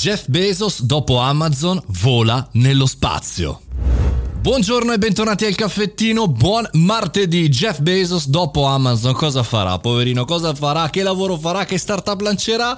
Jeff Bezos, dopo Amazon, vola nello spazio. Buongiorno e bentornati al caffettino, buon martedì. Jeff Bezos dopo Amazon cosa farà? Poverino, cosa farà? Che lavoro farà? Che startup lancerà?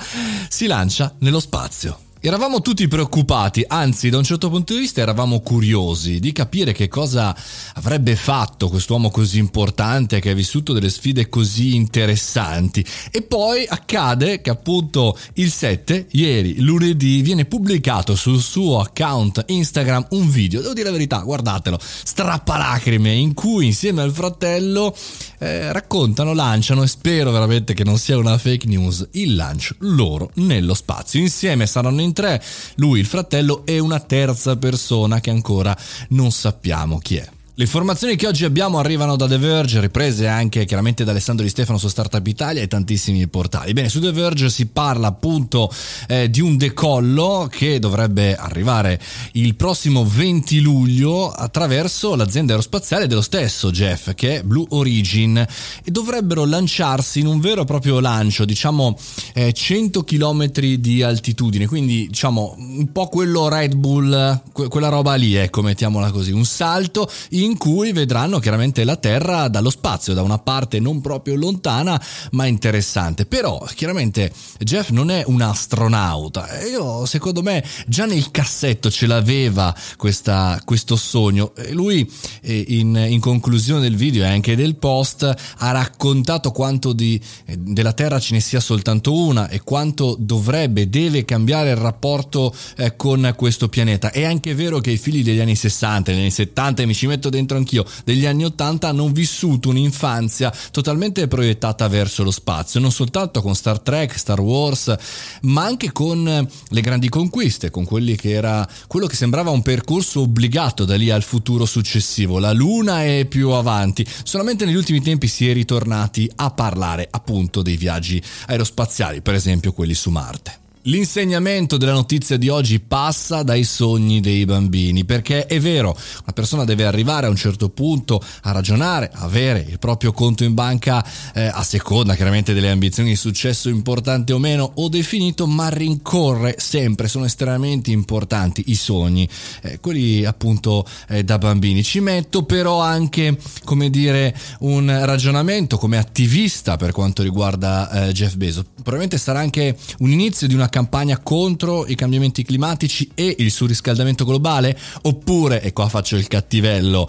Si lancia nello spazio. Eravamo tutti preoccupati, anzi da un certo punto di vista eravamo curiosi di capire che cosa avrebbe fatto quest'uomo così importante che ha vissuto delle sfide così interessanti. E poi accade che appunto il 7, ieri, lunedì, viene pubblicato sul suo account Instagram un video, devo dire la verità, guardatelo, strappalacrime, in cui insieme al fratello eh, raccontano, lanciano, e spero veramente che non sia una fake news, il lancio loro nello spazio. Insieme saranno in tre, lui, il fratello e una terza persona che ancora non sappiamo chi è. Le informazioni che oggi abbiamo arrivano da The Verge, riprese anche chiaramente da Alessandro Di Stefano su Startup Italia e tantissimi portali. Bene, su The Verge si parla appunto eh, di un decollo che dovrebbe arrivare il prossimo 20 luglio attraverso l'azienda aerospaziale dello stesso Jeff, che è Blue Origin, e dovrebbero lanciarsi in un vero e proprio lancio, diciamo eh, 100 km di altitudine, quindi diciamo un po' quello Red Bull, que- quella roba lì, ecco, mettiamola così, un salto in cui vedranno chiaramente la Terra dallo spazio, da una parte non proprio lontana, ma interessante. Però chiaramente Jeff non è un astronauta. Io, secondo me, già nel cassetto ce l'aveva questa, questo sogno. Lui, eh, in, in, conclusione del video e anche del post, ha raccontato quanto di, eh, della Terra ce ne sia soltanto una e quanto dovrebbe, deve cambiare il rapporto eh, con questo pianeta. È anche vero che i figli degli anni 60, degli anni 70, mi ci metto dentro anch'io, degli anni 80 hanno vissuto un'infanzia totalmente proiettata verso lo spazio, non soltanto con Star Trek, Star Wars, ma anche con le grandi conquiste, con quelli che era quello che sembrava un percorso obbligato da lì al futuro successivo, la Luna e più avanti. Solamente negli ultimi tempi si è ritornati a parlare appunto dei viaggi aerospaziali, per esempio quelli su Marte. L'insegnamento della notizia di oggi passa dai sogni dei bambini, perché è vero, una persona deve arrivare a un certo punto a ragionare, avere il proprio conto in banca eh, a seconda chiaramente delle ambizioni di successo importante o meno o definito, ma rincorre sempre, sono estremamente importanti i sogni, eh, quelli appunto eh, da bambini. Ci metto però anche, come dire, un ragionamento come attivista per quanto riguarda eh, Jeff Bezos. Probabilmente sarà anche un inizio di una campagna contro i cambiamenti climatici e il surriscaldamento globale? Oppure, e qua faccio il cattivello,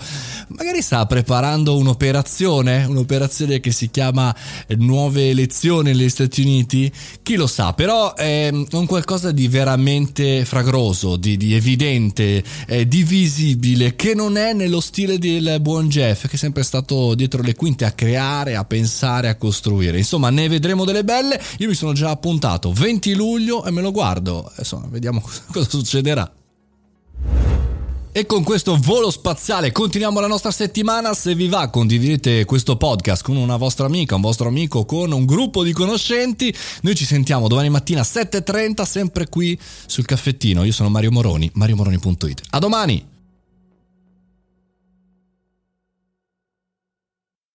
magari sta preparando un'operazione, un'operazione che si chiama nuove elezioni negli Stati Uniti? Chi lo sa, però è un qualcosa di veramente fragroso, di, di evidente, eh, di visibile, che non è nello stile del buon Jeff, che è sempre stato dietro le quinte a creare, a pensare, a costruire. Insomma, ne vedremo delle belle. Io mi sono già appuntato 20 luglio luglio e me lo guardo. Insomma, vediamo cosa succederà. E con questo volo spaziale continuiamo la nostra settimana. Se vi va, condividete questo podcast con una vostra amica, un vostro amico, con un gruppo di conoscenti. Noi ci sentiamo domani mattina alle 7.30, sempre qui sul caffettino. Io sono Mario Moroni, mariomoroni.it. A domani!